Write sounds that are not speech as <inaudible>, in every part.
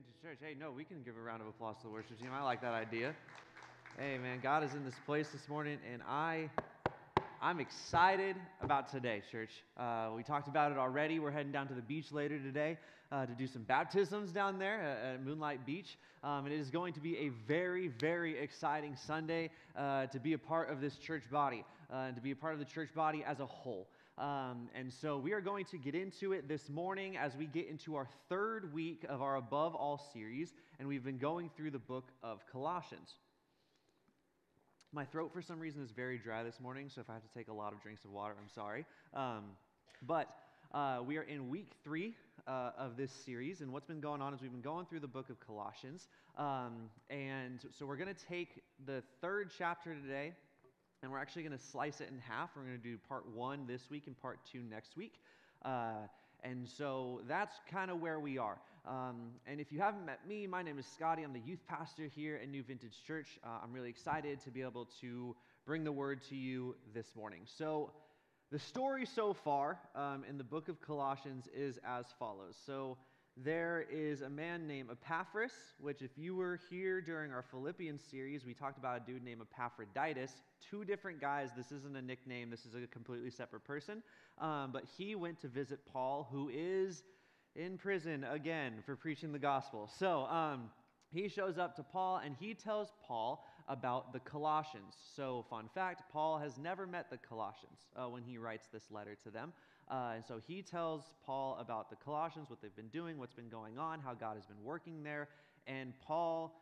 Vintage Church. Hey, no, we can give a round of applause to the worship team. I like that idea. Hey, man, God is in this place this morning, and I, I'm excited about today, church. Uh, we talked about it already. We're heading down to the beach later today uh, to do some baptisms down there at, at Moonlight Beach, um, and it is going to be a very, very exciting Sunday uh, to be a part of this church body, uh, and to be a part of the church body as a whole. Um, and so we are going to get into it this morning as we get into our third week of our Above All series, and we've been going through the book of Colossians. My throat, for some reason, is very dry this morning, so if I have to take a lot of drinks of water, I'm sorry. Um, but uh, we are in week three uh, of this series, and what's been going on is we've been going through the book of Colossians. Um, and so we're going to take the third chapter today and we're actually going to slice it in half. We're going to do part one this week and part two next week. Uh, and so that's kind of where we are. Um, and if you haven't met me, my name is Scotty. I'm the youth pastor here at New Vintage Church. Uh, I'm really excited to be able to bring the word to you this morning. So, the story so far um, in the book of Colossians is as follows. So, there is a man named Epaphras, which, if you were here during our Philippians series, we talked about a dude named Epaphroditus. Two different guys. This isn't a nickname, this is a completely separate person. Um, but he went to visit Paul, who is in prison again for preaching the gospel. So, um, he shows up to Paul and he tells Paul about the Colossians. So, fun fact Paul has never met the Colossians uh, when he writes this letter to them. Uh, and so he tells Paul about the Colossians, what they've been doing, what's been going on, how God has been working there. And Paul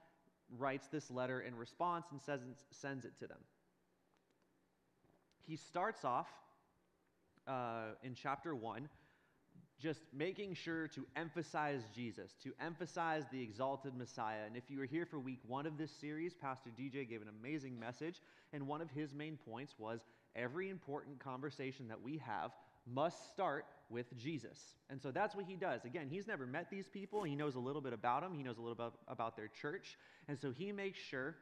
writes this letter in response and says, sends it to them. He starts off uh, in chapter 1 just making sure to emphasize Jesus, to emphasize the exalted Messiah. And if you were here for week one of this series, Pastor DJ gave an amazing message. And one of his main points was every important conversation that we have must start with Jesus. And so that's what he does. Again, he's never met these people. He knows a little bit about them, he knows a little bit about their church. And so he makes sure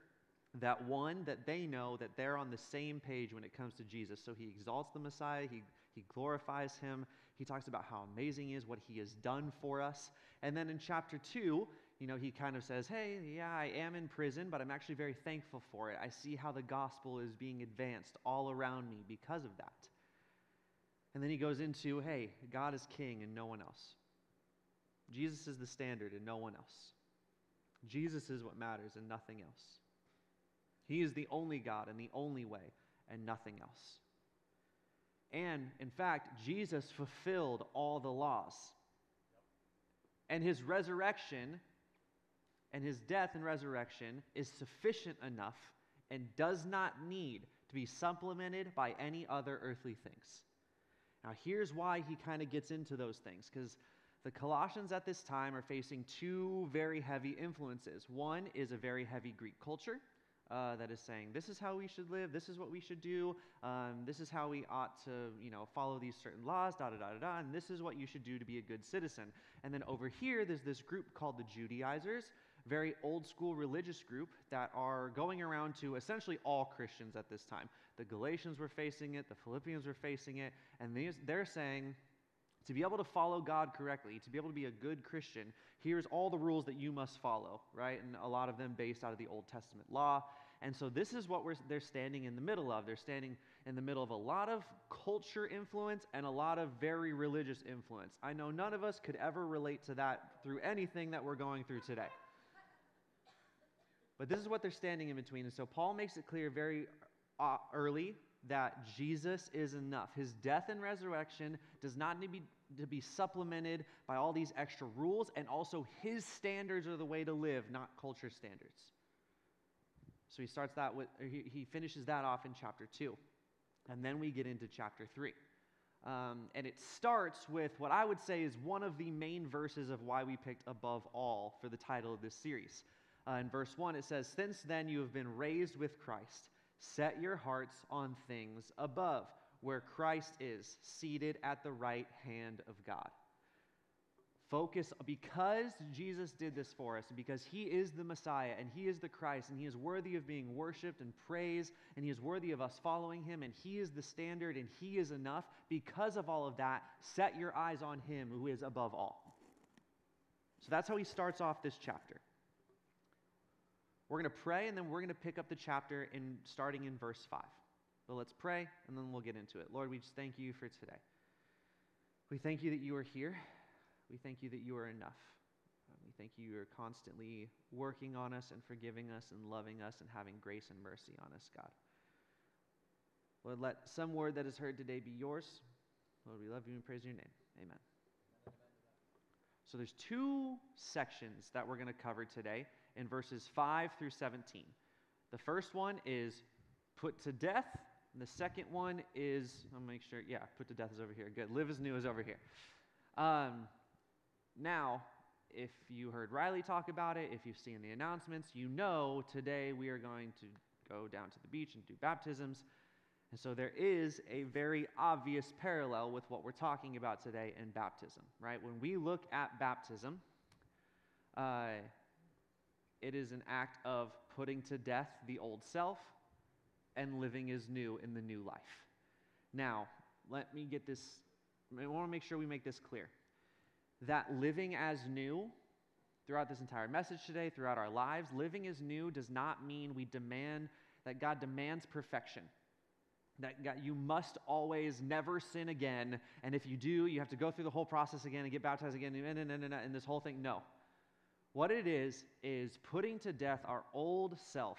that one, that they know that they're on the same page when it comes to Jesus. So he exalts the Messiah, he, he glorifies him, he talks about how amazing he is, what he has done for us. And then in chapter 2, you know, he kind of says, Hey, yeah, I am in prison, but I'm actually very thankful for it. I see how the gospel is being advanced all around me because of that. And then he goes into, Hey, God is king and no one else. Jesus is the standard and no one else. Jesus is what matters and nothing else. He is the only God and the only way and nothing else. And in fact, Jesus fulfilled all the laws. And his resurrection and his death and resurrection is sufficient enough and does not need to be supplemented by any other earthly things. Now, here's why he kind of gets into those things because the Colossians at this time are facing two very heavy influences. One is a very heavy Greek culture, uh, that is saying this is how we should live, this is what we should do, um, this is how we ought to, you know, follow these certain laws, da da da da da, and this is what you should do to be a good citizen. And then over here, there's this group called the Judaizers, very old school religious group that are going around to essentially all Christians at this time. The Galatians were facing it, the Philippians were facing it, and they're saying to be able to follow God correctly, to be able to be a good Christian, here's all the rules that you must follow, right? And a lot of them based out of the Old Testament law. And so this is what they're standing in the middle of. They're standing in the middle of a lot of culture influence and a lot of very religious influence. I know none of us could ever relate to that through anything that we're going through today. But this is what they're standing in between. And so Paul makes it clear very uh, early that Jesus is enough. His death and resurrection does not need to be, to be supplemented by all these extra rules, and also his standards are the way to live, not culture standards. So he starts that with, he, he finishes that off in chapter 2. And then we get into chapter 3. Um, and it starts with what I would say is one of the main verses of why we picked above all for the title of this series. Uh, in verse 1, it says, Since then you have been raised with Christ. Set your hearts on things above, where Christ is, seated at the right hand of God. Focus, because Jesus did this for us, because He is the Messiah and He is the Christ, and He is worthy of being worshiped and praised, and He is worthy of us following Him, and He is the standard and He is enough. Because of all of that, set your eyes on Him who is above all. So that's how he starts off this chapter. We're going to pray and then we're going to pick up the chapter in starting in verse 5. But let's pray and then we'll get into it. Lord, we just thank you for today. We thank you that you are here. We thank you that you are enough. We thank you you are constantly working on us and forgiving us and loving us and having grace and mercy on us, God. Lord, let some word that is heard today be yours. Lord, we love you and praise your name. Amen. So there's two sections that we're going to cover today in verses 5 through 17. The first one is put to death, and the second one is, I'll make sure, yeah, put to death is over here. Good. Live as new is over here. Um, now, if you heard Riley talk about it, if you've seen the announcements, you know today we are going to go down to the beach and do baptisms. And so there is a very obvious parallel with what we're talking about today in baptism, right? When we look at baptism, uh, it is an act of putting to death the old self and living as new in the new life. Now, let me get this, I want to make sure we make this clear. That living as new, throughout this entire message today, throughout our lives, living as new does not mean we demand that God demands perfection. That God, you must always never sin again, and if you do, you have to go through the whole process again and get baptized again, and, and, and, and this whole thing. No. What it is, is putting to death our old self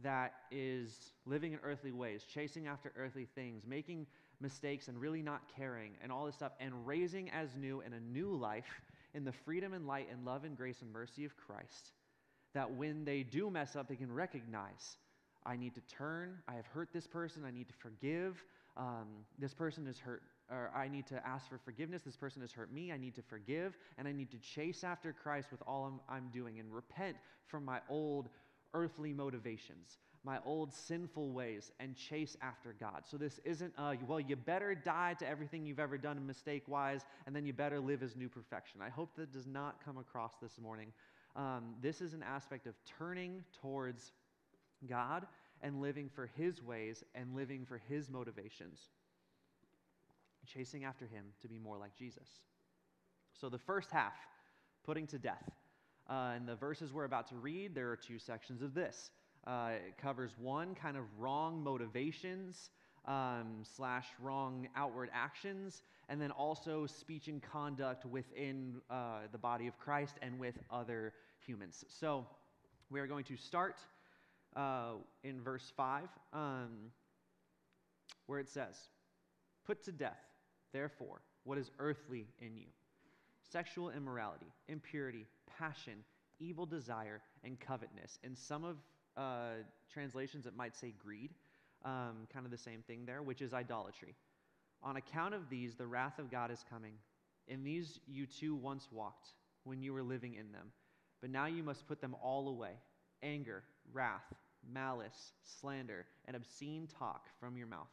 that is living in earthly ways, chasing after earthly things, making mistakes and really not caring, and all this stuff, and raising as new in a new life in the freedom and light and love and grace and mercy of Christ. That when they do mess up, they can recognize I need to turn, I have hurt this person, I need to forgive. Um, this person has hurt or I need to ask for forgiveness. This person has hurt me. I need to forgive, and I need to chase after Christ with all I'm, I'm doing and repent from my old earthly motivations, my old sinful ways, and chase after God. So this isn't, well, you better die to everything you've ever done mistake wise, and then you better live as new perfection. I hope that does not come across this morning. Um, this is an aspect of turning towards God and living for His ways and living for His motivations chasing after him to be more like Jesus. So, the first half, putting to death. Uh, in the verses we're about to read, there are two sections of this. Uh, it covers one kind of wrong motivations um, slash wrong outward actions, and then also speech and conduct within uh, the body of Christ and with other humans. So, we are going to start uh, in verse 5, um, where it says, Put to death Therefore, what is earthly in you? Sexual immorality, impurity, passion, evil desire, and covetousness. In some of uh, translations, it might say greed, um, kind of the same thing there, which is idolatry. On account of these, the wrath of God is coming. In these you too once walked when you were living in them, but now you must put them all away anger, wrath, malice, slander, and obscene talk from your mouth.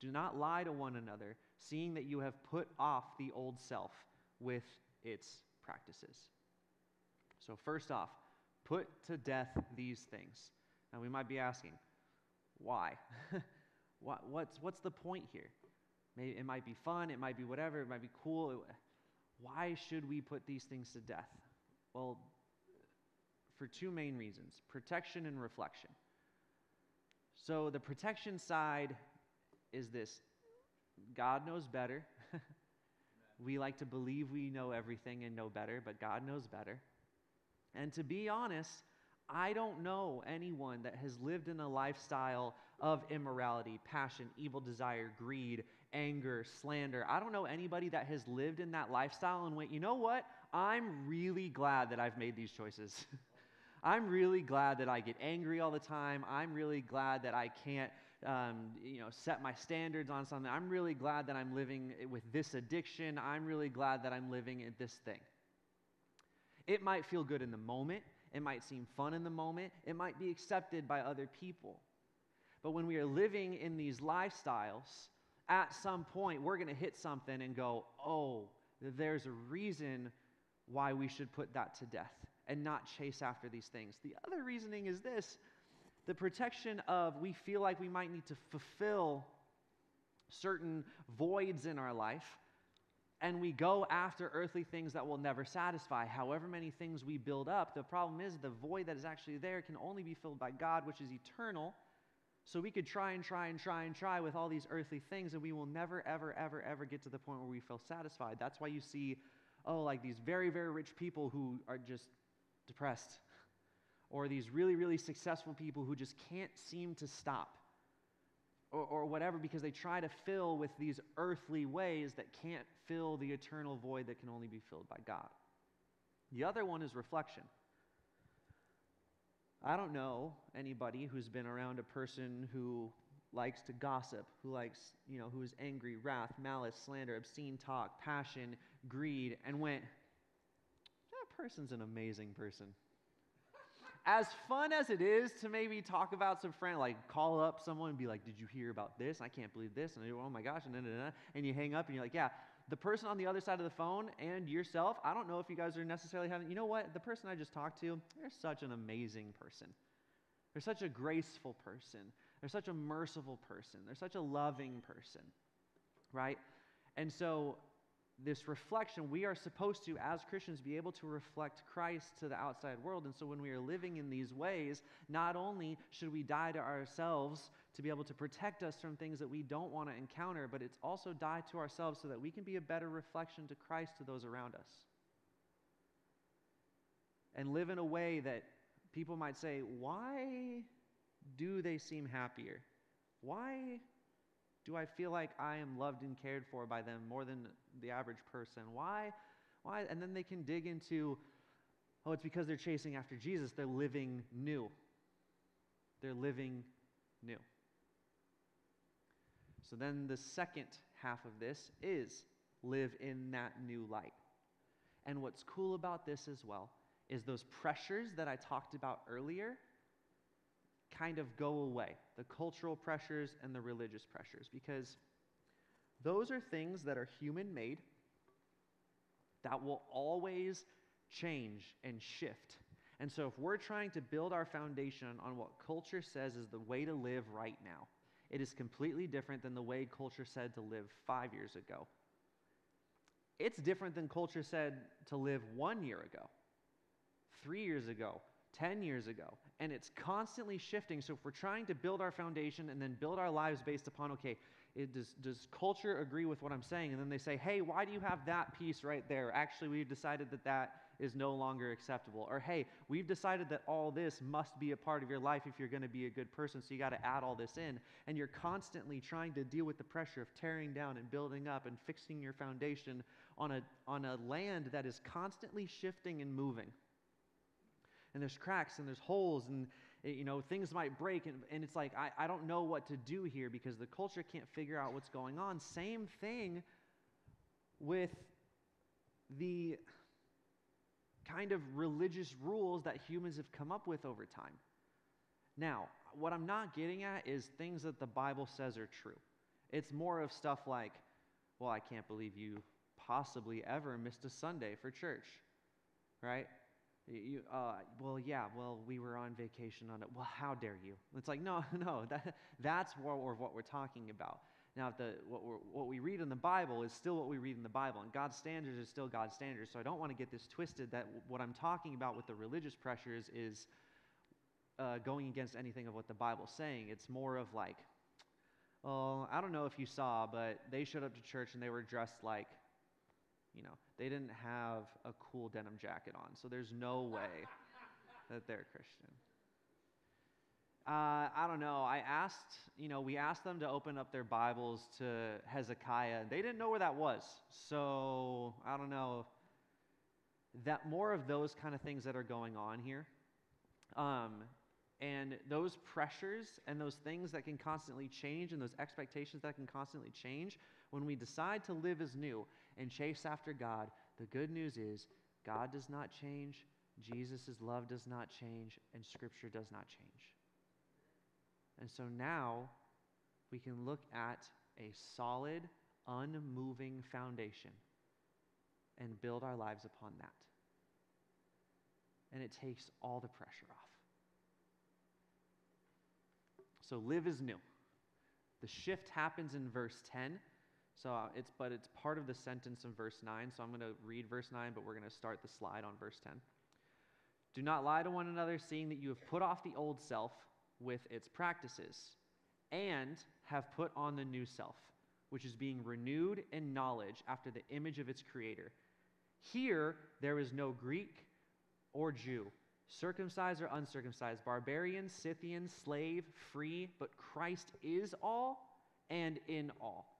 Do not lie to one another seeing that you have put off the old self with its practices. So, first off, put to death these things. Now, we might be asking, why? <laughs> what, what's, what's the point here? Maybe it might be fun, it might be whatever, it might be cool. Why should we put these things to death? Well, for two main reasons protection and reflection. So, the protection side is this God knows better. <laughs> we like to believe we know everything and know better, but God knows better. And to be honest, I don't know anyone that has lived in a lifestyle of immorality, passion, evil desire, greed, anger, slander. I don't know anybody that has lived in that lifestyle and went, you know what? I'm really glad that I've made these choices. <laughs> I'm really glad that I get angry all the time. I'm really glad that I can't um, you know, set my standards on something. I'm really glad that I'm living with this addiction. I'm really glad that I'm living in this thing. It might feel good in the moment. It might seem fun in the moment. It might be accepted by other people. But when we are living in these lifestyles, at some point we're going to hit something and go, oh, there's a reason why we should put that to death and not chase after these things. The other reasoning is this the protection of we feel like we might need to fulfill certain voids in our life. and we go after earthly things that will never satisfy. However many things we build up, the problem is the void that is actually there can only be filled by God, which is eternal. So we could try and try and try and try with all these earthly things, and we will never, ever, ever, ever get to the point where we feel satisfied. That's why you see, oh, like these very, very rich people who are just depressed, or these really, really successful people who just can't seem to stop or, or whatever because they try to fill with these earthly ways that can't fill the eternal void that can only be filled by God. The other one is reflection. I don't know anybody who's been around a person who likes to gossip, who likes, you know, who is angry, wrath, malice, slander, obscene talk, passion, greed, and went, that person's an amazing person as fun as it is to maybe talk about some friend, like call up someone and be like, "Did you hear about this? I can't believe this!" And oh my gosh, and then and you hang up and you're like, "Yeah." The person on the other side of the phone and yourself, I don't know if you guys are necessarily having. You know what? The person I just talked to, they're such an amazing person. They're such a graceful person. They're such a merciful person. They're such a loving person, right? And so this reflection, we are supposed to, as Christians, be able to reflect Christ to the outside world. And so when we are living in these ways, not only should we die to ourselves to be able to protect us from things that we don't want to encounter, but it's also die to ourselves so that we can be a better reflection to Christ to those around us. And live in a way that people might say, why do they seem happier? Why do I feel like I am loved and cared for by them more than the average person? Why? Why? And then they can dig into, oh, it's because they're chasing after Jesus. They're living new. They're living new. So then the second half of this is live in that new light. And what's cool about this as well is those pressures that I talked about earlier kind of go away the cultural pressures and the religious pressures because those are things that are human made that will always change and shift. And so, if we're trying to build our foundation on what culture says is the way to live right now, it is completely different than the way culture said to live five years ago. It's different than culture said to live one year ago, three years ago, 10 years ago. And it's constantly shifting. So if we're trying to build our foundation and then build our lives based upon, okay, it, does, does culture agree with what I'm saying? And then they say, hey, why do you have that piece right there? Actually, we've decided that that is no longer acceptable. Or, hey, we've decided that all this must be a part of your life if you're going to be a good person, so you got to add all this in. And you're constantly trying to deal with the pressure of tearing down and building up and fixing your foundation on a, on a land that is constantly shifting and moving and there's cracks and there's holes and eh, you know things might break and, and it's like I, I don't know what to do here because the culture can't figure out what's going on. Same thing with the kind of religious rules that humans have come up with over time. Now what i'm not getting at is things that the bible says are true. It's more of stuff like well i can't believe you possibly ever missed a sunday for church right you, uh, well, yeah, well, we were on vacation on it. Well, how dare you? It's like, no, <laughs> no, that, that's what we're, what we're talking about. Now, the, what, what we read in the Bible is still what we read in the Bible, and God's standards is still God's standards. So I don't want to get this twisted that what I'm talking about with the religious pressures is uh, going against anything of what the Bible's saying. It's more of like, well, I don't know if you saw, but they showed up to church and they were dressed like you know, they didn't have a cool denim jacket on, so there's no way <laughs> that they're Christian. Uh, I don't know. I asked, you know, we asked them to open up their Bibles to Hezekiah. They didn't know where that was. So I don't know. That more of those kind of things that are going on here. Um, and those pressures and those things that can constantly change and those expectations that can constantly change when we decide to live as new and chase after God, the good news is God does not change, Jesus' love does not change, and Scripture does not change. And so now we can look at a solid, unmoving foundation and build our lives upon that. And it takes all the pressure off. So live is new. The shift happens in verse 10 So uh, it's but it's part of the sentence in verse 9. So I'm going to read verse 9, but we're going to start the slide on verse 10. Do not lie to one another, seeing that you have put off the old self with its practices, and have put on the new self, which is being renewed in knowledge after the image of its creator. Here there is no Greek or Jew, circumcised or uncircumcised, barbarian, Scythian, slave, free, but Christ is all and in all.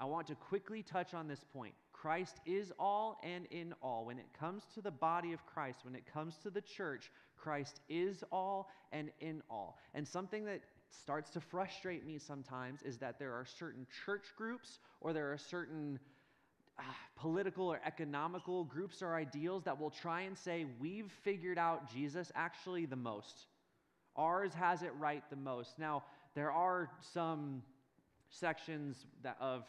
I want to quickly touch on this point. Christ is all and in all. When it comes to the body of Christ, when it comes to the church, Christ is all and in all. And something that starts to frustrate me sometimes is that there are certain church groups or there are certain uh, political or economical groups or ideals that will try and say, we've figured out Jesus actually the most. Ours has it right the most. Now, there are some sections that of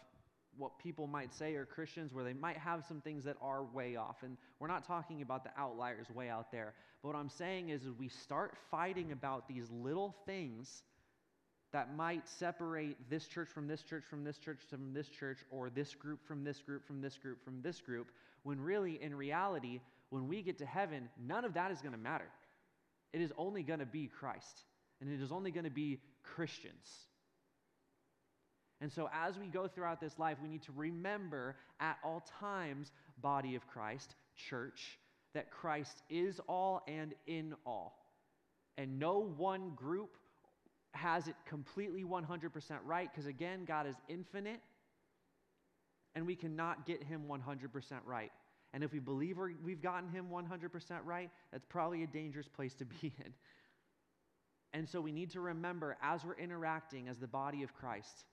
what people might say are Christians where they might have some things that are way off. And we're not talking about the outliers way out there. But what I'm saying is, we start fighting about these little things that might separate this church from this church, from this church from this church, or this group from this group, from this group, from this group, when really, in reality, when we get to heaven, none of that is going to matter. It is only going to be Christ, and it is only going to be Christians. And so, as we go throughout this life, we need to remember at all times, body of Christ, church, that Christ is all and in all. And no one group has it completely 100% right, because again, God is infinite, and we cannot get him 100% right. And if we believe we've gotten him 100% right, that's probably a dangerous place to be <laughs> in. And so we need to remember as we're interacting as the body of Christ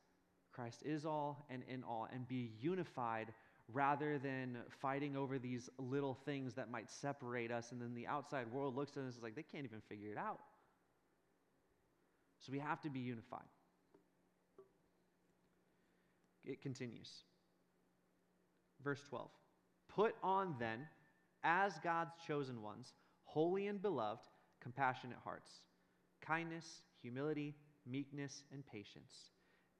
Christ is all and in all, and be unified rather than fighting over these little things that might separate us. And then the outside world looks at us like they can't even figure it out. So we have to be unified. It continues. Verse 12 Put on then, as God's chosen ones, holy and beloved, compassionate hearts, kindness, humility, meekness, and patience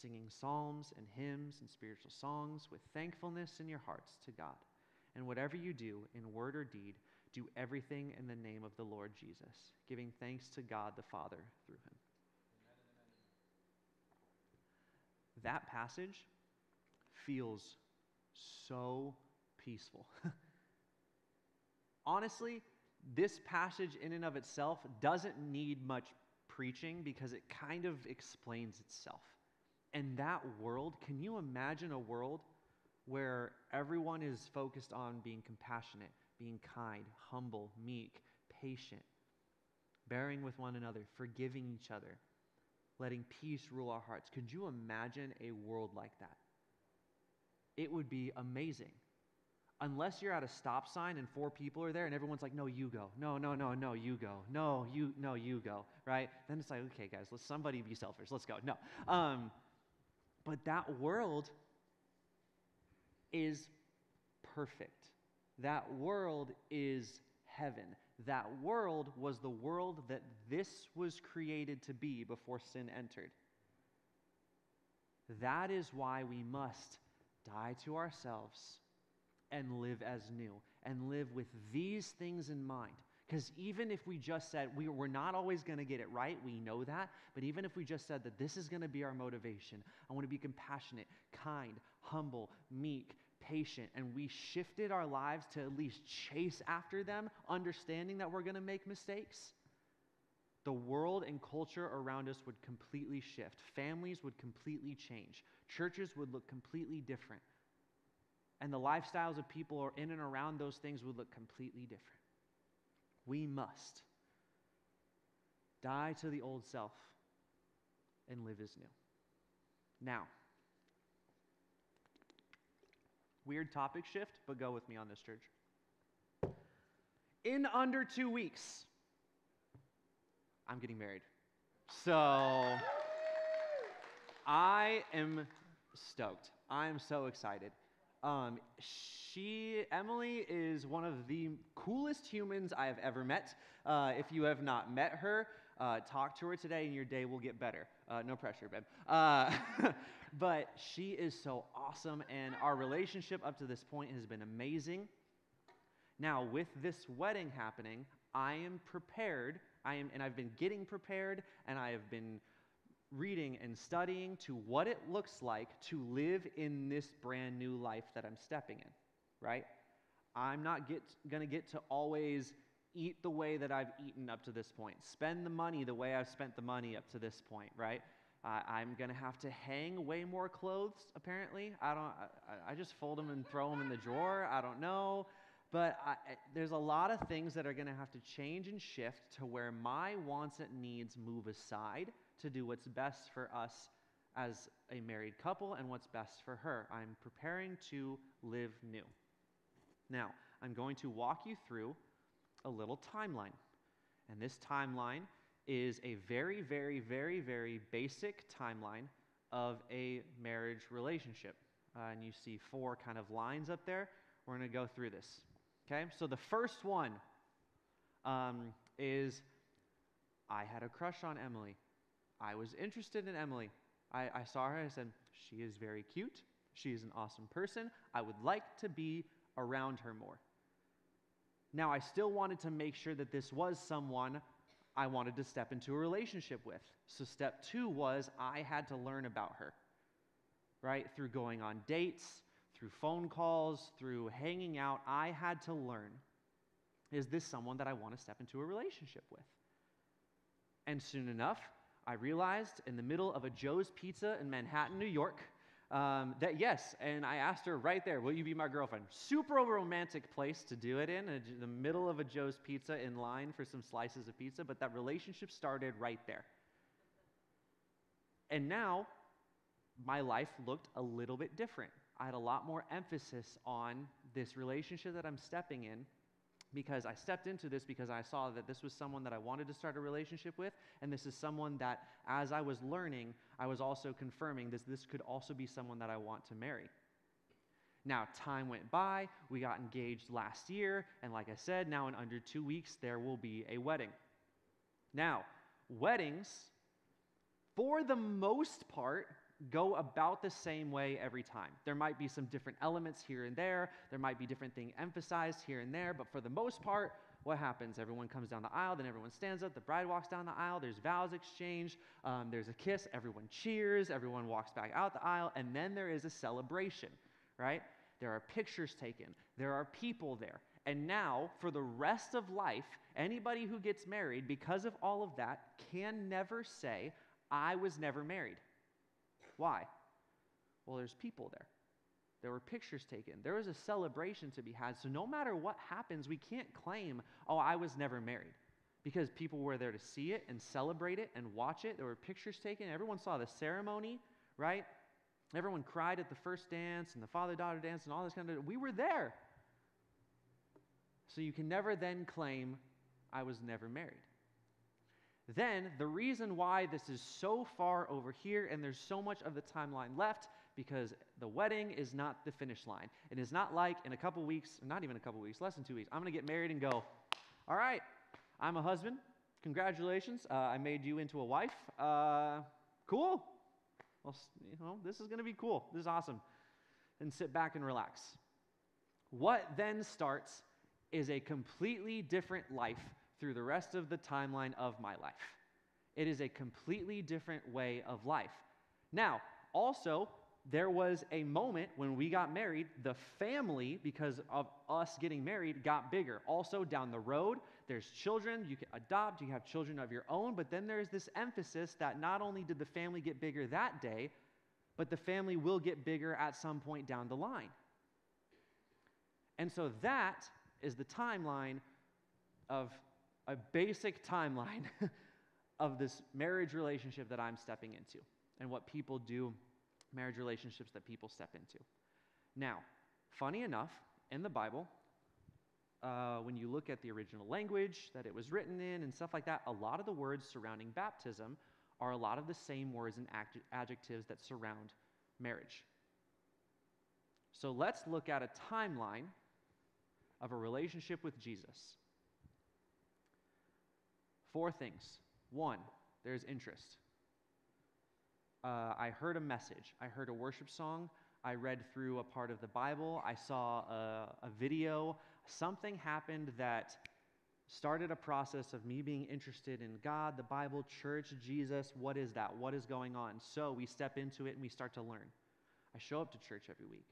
singing psalms and hymns and spiritual songs with thankfulness in your hearts to God. And whatever you do, in word or deed, do everything in the name of the Lord Jesus, giving thanks to God the Father through him. That passage feels so peaceful. <laughs> Honestly, this passage in and of itself doesn't need much preaching because it kind of explains itself. And that world, can you imagine a world where everyone is focused on being compassionate, being kind, humble, meek, patient, bearing with one another, forgiving each other, letting peace rule our hearts? Could you imagine a world like that? It would be amazing. Unless you're at a stop sign and four people are there and everyone's like, no, you go. No, no, no, no, you go. No, you, no, you go. Right? Then it's like, okay, guys, let somebody be selfish. Let's go. No. Um, but that world is perfect. That world is heaven. That world was the world that this was created to be before sin entered. That is why we must die to ourselves and live as new and live with these things in mind. Because even if we just said we, we're not always going to get it right, we know that. But even if we just said that this is going to be our motivation, I want to be compassionate, kind, humble, meek, patient, and we shifted our lives to at least chase after them, understanding that we're going to make mistakes, the world and culture around us would completely shift. Families would completely change. Churches would look completely different. And the lifestyles of people in and around those things would look completely different. We must die to the old self and live as new. Now, Weird topic shift, but go with me on this, church. In under two weeks, I'm getting married. So I am stoked. I am so excited. Um, she, Emily, is one of the coolest humans I have ever met. Uh, if you have not met her, uh, talk to her today and your day will get better. Uh, no pressure, babe. Uh, <laughs> but she is so awesome, and our relationship up to this point has been amazing. Now, with this wedding happening, I am prepared. I am, and I've been getting prepared, and I have been reading and studying to what it looks like to live in this brand new life that I'm stepping in, right? I'm not going to get to always eat the way that I've eaten up to this point, spend the money the way I've spent the money up to this point, right? Uh, I'm going to have to hang way more clothes, apparently. I don't, I, I just fold them and throw them in the drawer. I don't know. But I, there's a lot of things that are going to have to change and shift to where my wants and needs move aside to do what's best for us as a married couple and what's best for her. I'm preparing to live new. Now, I'm going to walk you through a little timeline. And this timeline is a very, very, very, very basic timeline of a marriage relationship. Uh, and you see four kind of lines up there. We're going to go through this. Okay? So the first one um, is I had a crush on Emily. I was interested in Emily. I, I saw her. I said, She is very cute. She is an awesome person. I would like to be around her more. Now, I still wanted to make sure that this was someone I wanted to step into a relationship with. So, step two was I had to learn about her, right? Through going on dates, through phone calls, through hanging out, I had to learn is this someone that I want to step into a relationship with? And soon enough, I realized in the middle of a Joe's Pizza in Manhattan, New York, um, that yes, and I asked her right there, Will you be my girlfriend? Super romantic place to do it in, in the middle of a Joe's Pizza in line for some slices of pizza, but that relationship started right there. And now, my life looked a little bit different. I had a lot more emphasis on this relationship that I'm stepping in because I stepped into this because I saw that this was someone that I wanted to start a relationship with, and this is someone that, as I was learning, I was also confirming this, this could also be someone that I want to marry. Now, time went by, we got engaged last year, and like I said, now in under two weeks, there will be a wedding. Now, weddings, for the most part, go about the same way every time. There might be some different elements here and there, there might be different things emphasized here and there, but for the most part, what happens? Everyone comes down the aisle, then everyone stands up, the bride walks down the aisle, there's vows exchanged, um, there's a kiss, everyone cheers, everyone walks back out the aisle, and then there is a celebration, right? There are pictures taken, there are people there. And now, for the rest of life, anybody who gets married, because of all of that, can never say, I was never married. Why? Well, there's people there. There were pictures taken. There was a celebration to be had. So no matter what happens, we can't claim, oh, I was never married. Because people were there to see it and celebrate it and watch it. There were pictures taken. Everyone saw the ceremony, right? Everyone cried at the first dance and the father daughter dance and all this kind of. We were there. So you can never then claim, I was never married. Then, the reason why this is so far over here and there's so much of the timeline left, because the wedding is not the finish line. It is not like in a couple weeks, not even a couple weeks, less than two weeks, I'm going to get married and go, all right, I'm a husband. Congratulations, uh, I made you into a wife. Uh, cool. Well, you know, this is going to be cool. This is awesome. And sit back and relax. What then starts is a completely different life through the rest of the timeline of my life. It is a completely different way of life. Now, also, there was a moment when we got married, the family, because of us getting married, got bigger. Also, down the road, there's children you can adopt, you have children of your own, but then there's this emphasis that not only did the family get bigger that day, but the family will get bigger at some point down the line. And so that is the timeline of a basic timeline <laughs> of this marriage relationship that I'm stepping into and what people do, marriage relationships that people step into. Now, Funny enough, in the Bible, uh, when you look at the original language that it was written in and stuff like that, a lot of the words surrounding baptism are a lot of the same words and adjectives that surround marriage. So let's look at a timeline of a relationship with Jesus. Four things. One, there's interest. Uh, I heard a message, I heard a worship song, I read through a part of the Bible, I saw a, a video, something happened that started a process of me being interested in God, the Bible, church, Jesus. What is that? What is going on? So we step into it and we start to learn. I show up to church every week.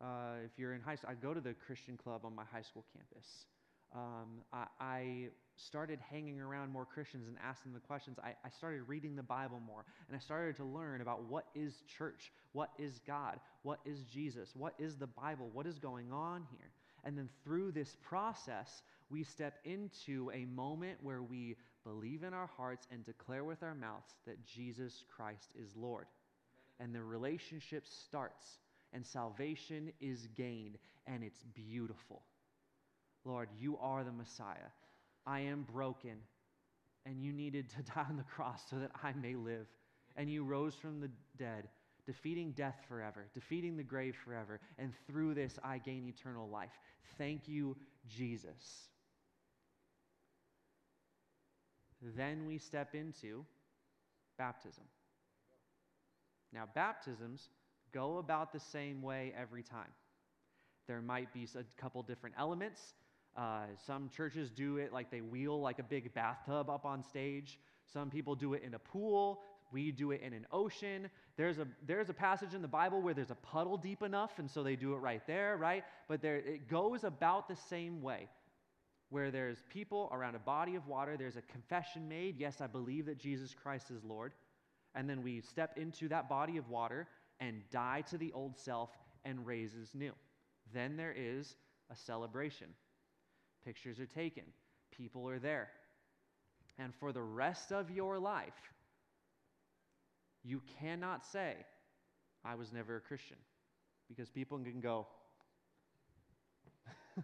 Uh, if you're in high school, I go to the Christian club on my high school campus. Um, I, I, started hanging around more Christians and asking the questions. I, I started reading the Bible more, and I started to learn about what is church, what is God, what is Jesus, what is the Bible, what is going on here. And then through this process, we step into a moment where we believe in our hearts and declare with our mouths that Jesus Christ is Lord. And the relationship starts and salvation is gained, and it's beautiful. Lord, you are the Messiah. I am broken, and you needed to <laughs> die on the cross so that I may live. And you rose from the dead, defeating death forever, defeating the grave forever, and through this I gain eternal life. Thank you, Jesus. Then we step into baptism. Now, baptisms go about the same way every time. There might be a couple different elements. Uh, some churches do it like they wheel like a big bathtub up on stage. Some people do it in a pool. We do it in an ocean. There's a, there's a passage in the Bible where there's a puddle deep enough, and so they do it right there, right? But there, it goes about the same way where there's people around a body of water, there's a confession made yes, I believe that Jesus Christ is Lord. And then we step into that body of water, and die to the old self and raises new. Then there is a celebration. Pictures are taken, people are there. And for the rest of your life, you cannot say, I was never a Christian. Because people can go, <laughs>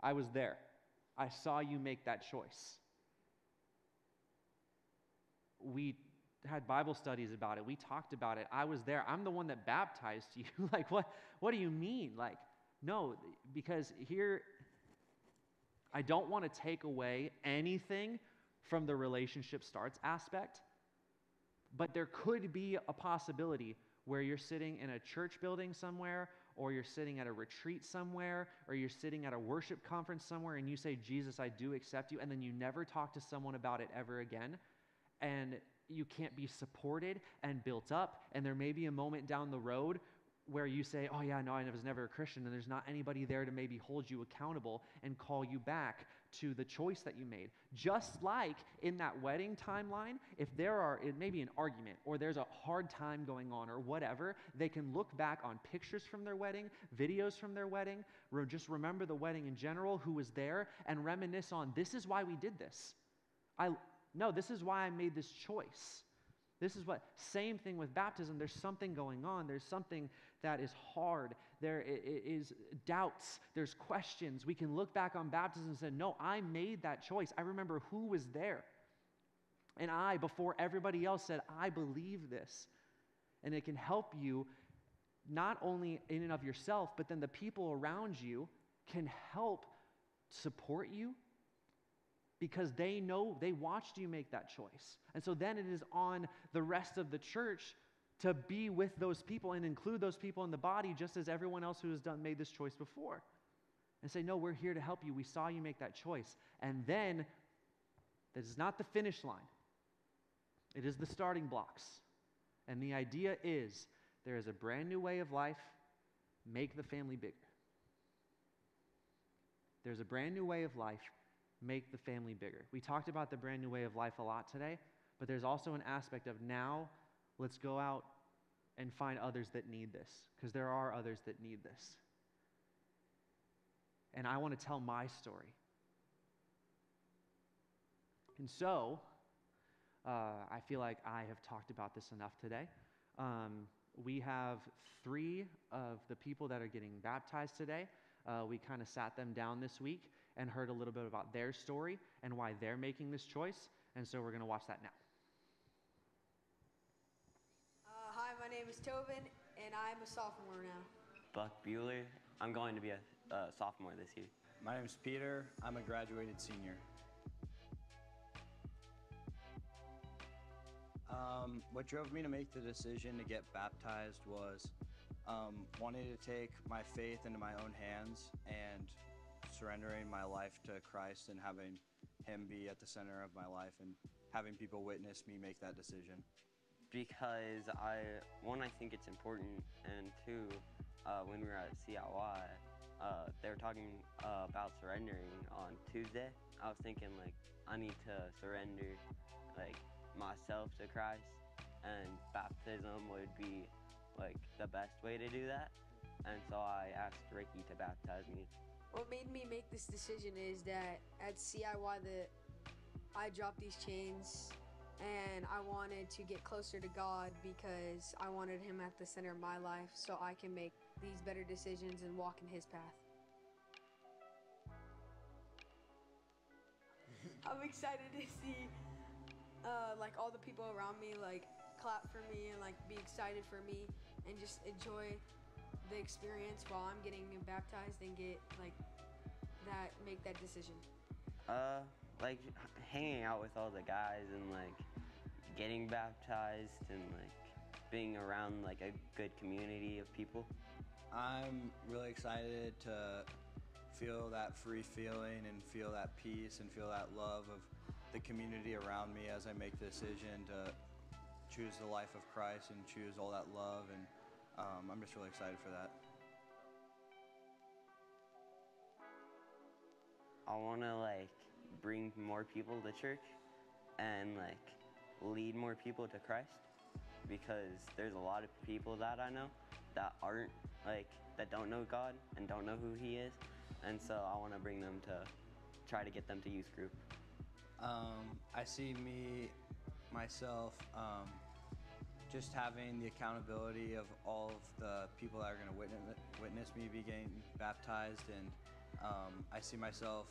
I was there. I saw you make that choice. We had Bible studies about it. We talked about it. I was there. I'm the one that baptized you. <laughs> like, what, what do you mean? Like, no, because here, I don't want to take away anything from the relationship starts aspect, but there could be a possibility where you're sitting in a church building somewhere, or you're sitting at a retreat somewhere, or you're sitting at a worship conference somewhere, and you say, Jesus, I do accept you, and then you never talk to someone about it ever again. And you can't be supported and built up. And there may be a moment down the road where you say, Oh, yeah, no, I was never a Christian, and there's not anybody there to maybe hold you accountable and call you back to the choice that you made. Just like in that wedding timeline, if there are, it may be an argument or there's a hard time going on or whatever, they can look back on pictures from their wedding, videos from their wedding, just remember the wedding in general, who was there, and reminisce on this is why we did this. I, no, this is why I made this choice. This is what, same thing with baptism. There's something going on. There's something that is hard. There is doubts. There's questions. We can look back on baptism and say, No, I made that choice. I remember who was there. And I, before everybody else, said, I believe this. And it can help you not only in and of yourself, but then the people around you can help support you because they know they watched you make that choice. And so then it is on the rest of the church to be with those people and include those people in the body just as everyone else who has done made this choice before. And say, "No, we're here to help you. We saw you make that choice." And then this is not the finish line. It is the starting blocks. And the idea is there is a brand new way of life, make the family bigger. There's a brand new way of life, make the family bigger. We talked about the brand new way of life a lot today, but there's also an aspect of now let's go out and find others that need this, because there are others that need this. And I want to tell my story. And so, uh, I feel like I have talked about this enough today. Um, we have three of the people that are getting baptized today. Uh, we kind of sat them down this week and heard a little bit about their story and why they're making this choice. And so we're going to watch that now. Uh, hi, my name is Tobin, and I'm a sophomore now. Buck Bueller. I'm going to be a uh, sophomore this year. My name is Peter. I'm a graduated senior. Um, what drove me to make the decision to get baptized was um, wanting to take my faith into my own hands and surrendering my life to Christ and having Him be at the center of my life and having people witness me make that decision. Because I, one, I think it's important, and two, uh, when we were at CIY, uh, they were talking uh, about surrendering on Tuesday. I was thinking like I need to surrender like myself to Christ, and baptism would be like the best way to do that. And so I asked Ricky to baptize me. What made me make this decision is that at CIY that I dropped these chains and I wanted to get closer to God because I wanted him at the center of my life so I can make these better decisions and walk in his path. <laughs> I'm excited to see uh, like all the people around me like clap for me and like be excited for me and just enjoy the experience while I'm getting baptized and get like that make that decision. Uh, like hanging out with all the guys and like getting baptized and like being around like a good community of people. I'm really excited to feel that free feeling and feel that peace and feel that love of the community around me as I make the decision to choose the life of Christ and choose all that love. And um, I'm just really excited for that. I want to like bring more people to church and like lead more people to Christ because there's a lot of people that I know that aren't like that don't know God and don't know who He is, and so I want to bring them to try to get them to youth group. Um, I see me, myself, um, just having the accountability of all of the people that are going to witness, witness me be getting baptized, and um, I see myself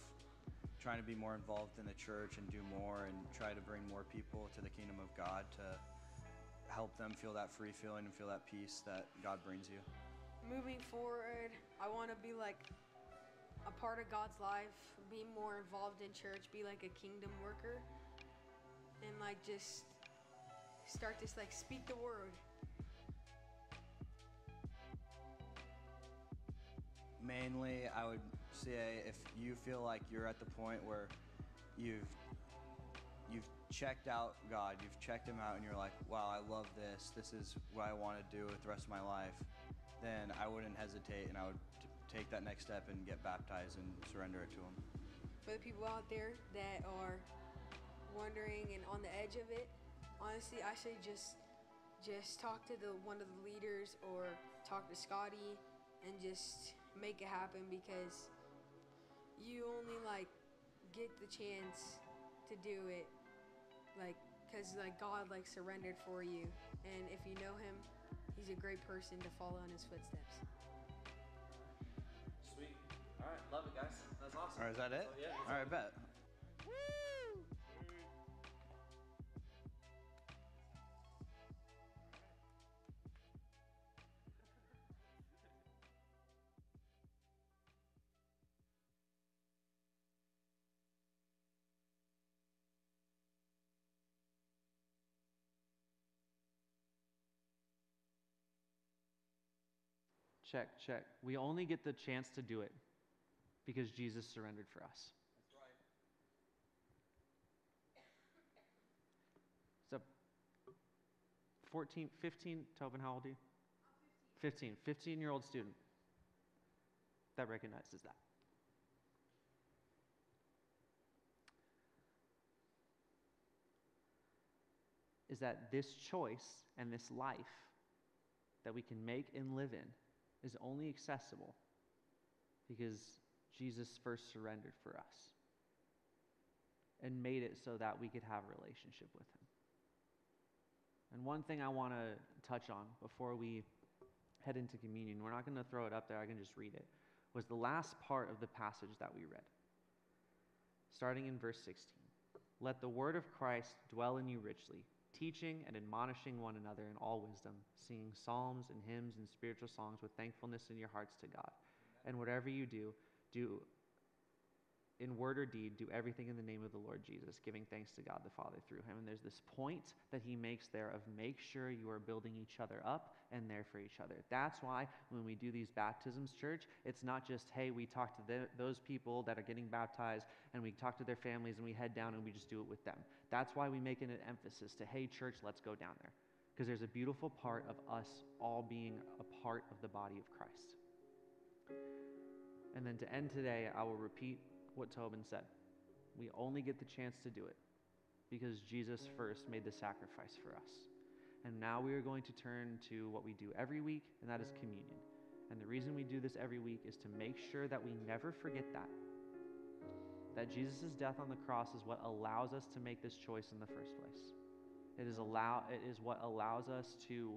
trying to be more involved in the church and do more and try to bring more people to the kingdom of God to help them feel that free feeling and feel that peace that God brings you. Moving forward, I want to be like a part of God's life, be more involved in church, be like a kingdom worker, and like just start to like speak the word. Mainly, I would say if you feel like you're at the point where you've you've checked out God, you've checked Him out, and you're like, wow, I love this. This is what I want to do with the rest of my life. Then I wouldn't hesitate, and I would take that next step and get baptized and surrender it to Him. For the people out there that are wondering and on the edge of it, honestly, I say just just talk to the one of the leaders or talk to Scotty and just make it happen because you only like get the chance to do it like because like god like surrendered for you and if you know him he's a great person to follow in his footsteps Sweet. All right, love it, guys. That's awesome. All right, is that it? Oh, yeah, that's All right, bet. Check, check. We only get the chance to do it because Jesus surrendered for us. That's right. So, 14, 15, Tobin, how old are you? 15. 15 year old student that recognizes that. Is that this choice and this life that we can make and live in is only accessible because Jesus first surrendered for us and made it so that we could have a relationship with him. And one thing I want to touch on before we head into communion, we're not going to throw it up there, I can just read it, was the last part of the passage that we read. Starting in verse 16. Let the word of Christ dwell in you richly, teaching and admonishing one another in all wisdom, singing psalms and hymns and spiritual songs with thankfulness in your hearts to God. And whatever you do, do in word or deed, do everything in the name of the Lord Jesus, giving thanks to God the Father through him. And there's this point that he makes there of make sure you are building each other up and there for each other. That's why when we do these baptisms, church, it's not just, hey, we talk to the, those people that are getting baptized and we talk to their families and we head down and we just do it with them. That's why we make it an emphasis to, hey, church, let's go down there. Because there's a beautiful part of us all being a part of the body of Christ. And then to end today, I will repeat what Tobin said. We only get the chance to do it because Jesus first made the sacrifice for us. And now we are going to turn to what we do every week, and that is communion. And the reason we do this every week is to make sure that we never forget that. That Jesus' death on the cross is what allows us to make this choice in the first place. It is, allow, it is what allows us to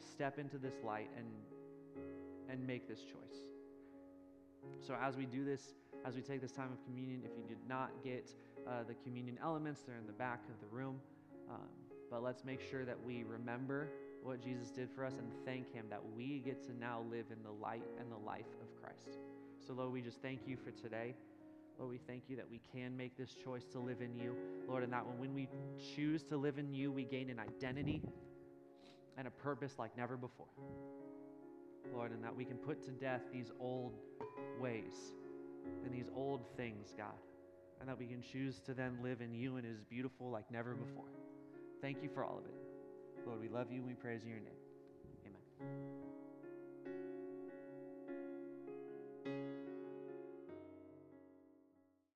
step into this light and, and make this choice. So, as we do this, as we take this time of communion, if you did not get uh, the communion elements, they're in the back of the room. Um, but let's make sure that we remember what Jesus did for us and thank Him that we get to now live in the light and the life of Christ. So, Lord, we just thank you for today. Lord, we thank you that we can make this choice to live in you, Lord, and that when we choose to live in you, we gain an identity and a purpose like never before. Lord, and that we can put to death these old ways and these old things, God, and that we can choose to then live in you and is beautiful like never before. Thank you for all of it. Lord, we love you and we praise your name. Amen.